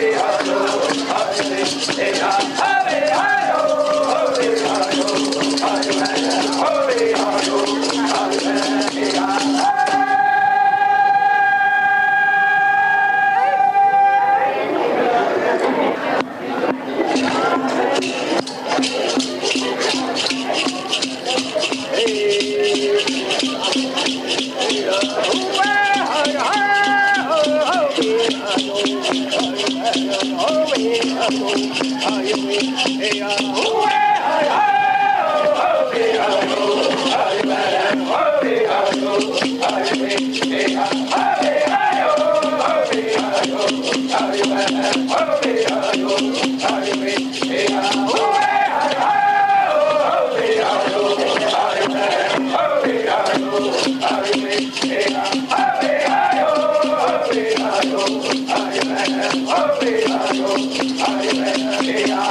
Yeah. Hey, uh,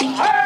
Hey!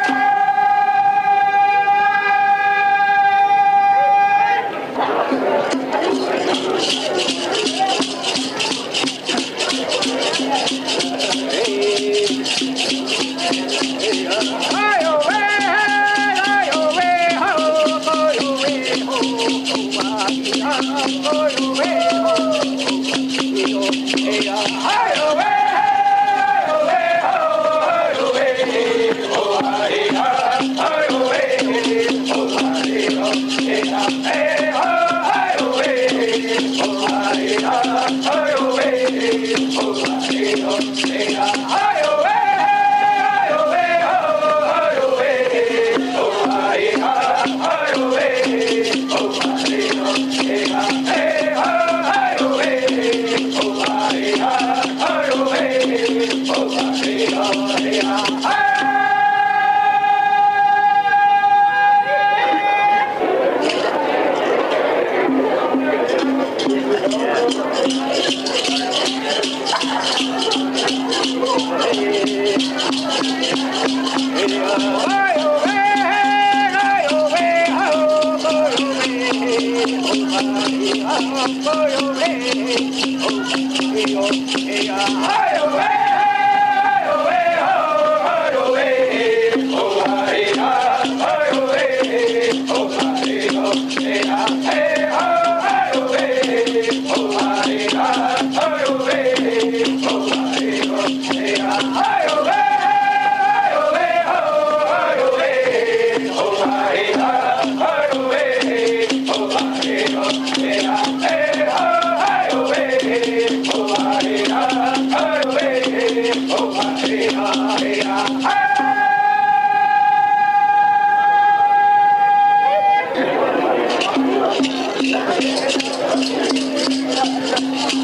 非常非。Thank you.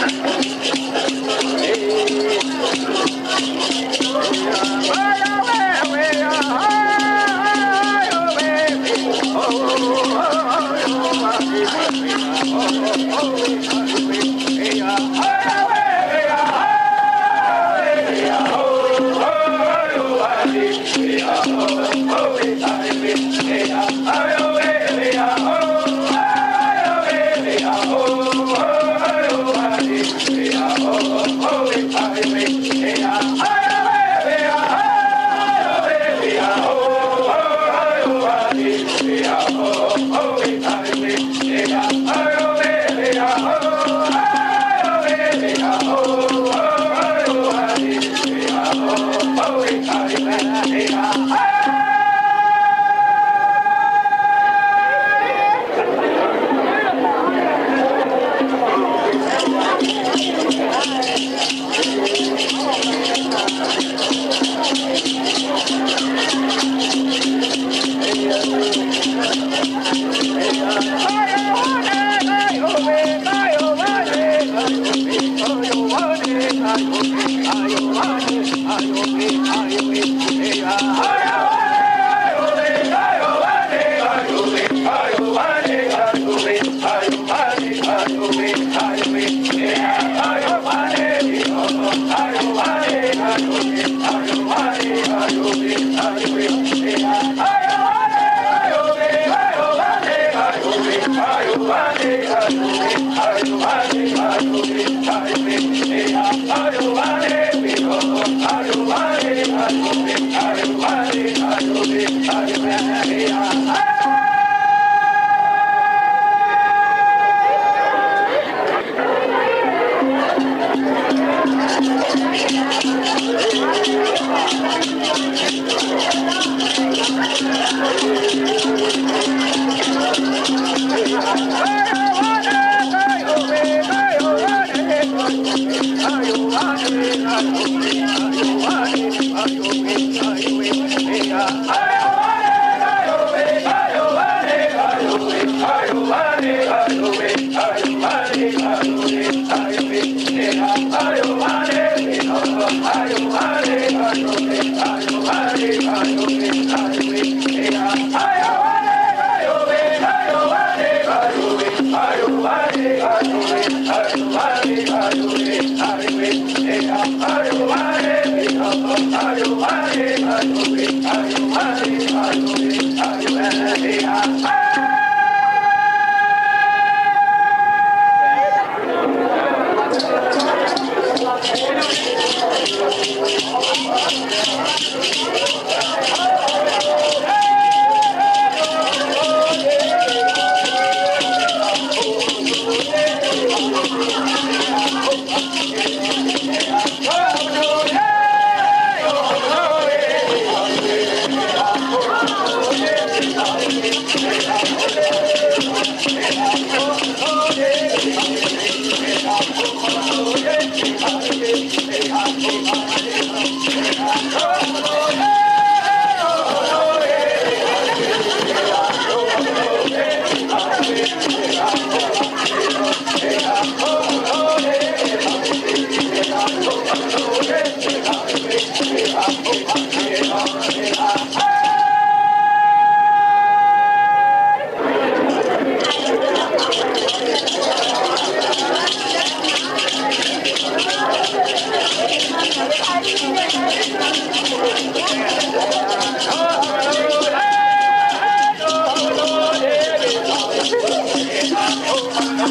Hare Hare Hare Hare Hare Hey! Ah, eu vi. Ah, eu vi. Ah, eu vi.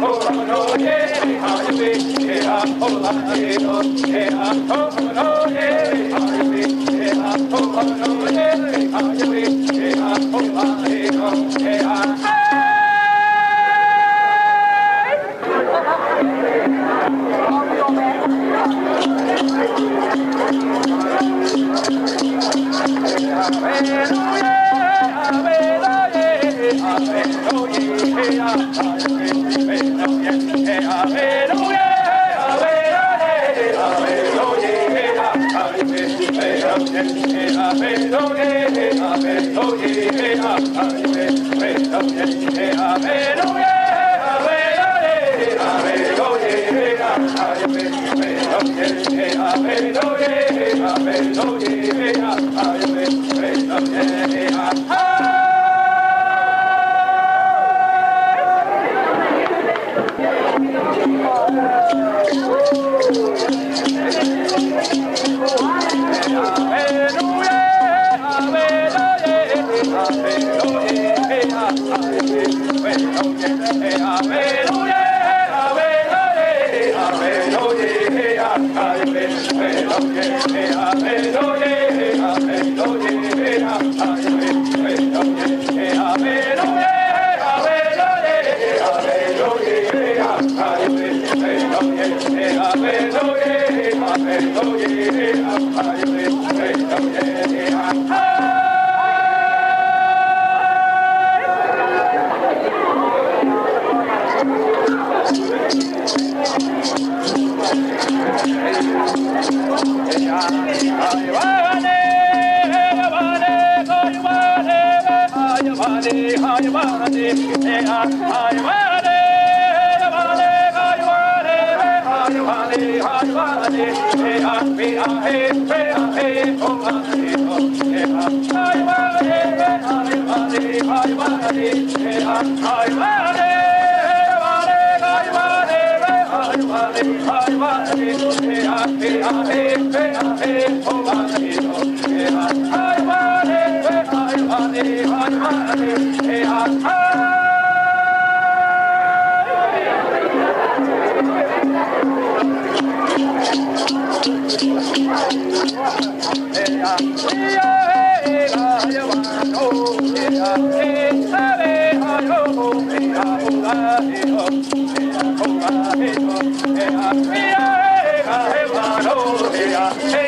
A ver, a ver, a Hey. Hey! Yeah. Hey!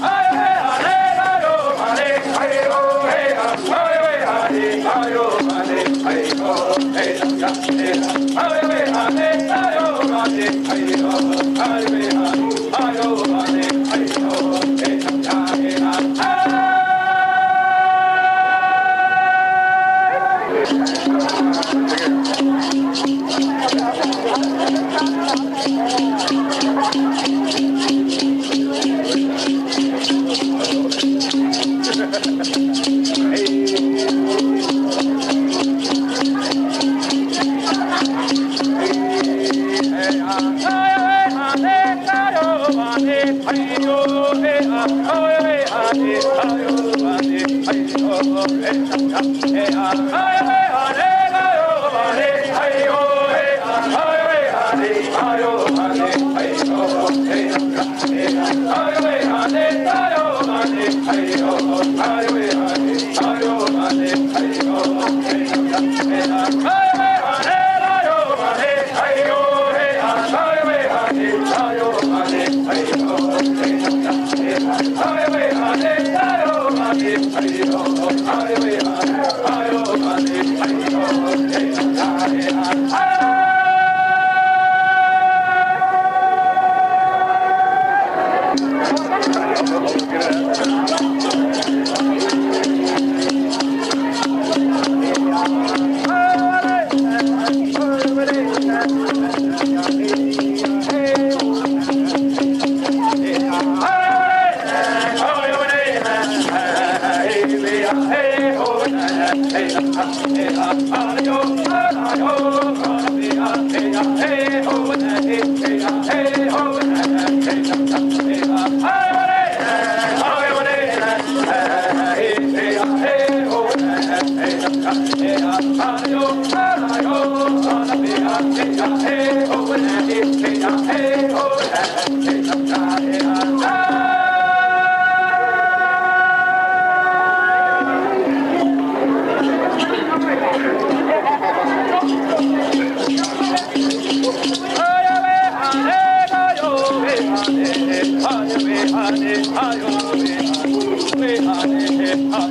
Hey, era, era, era. Hey, Highway,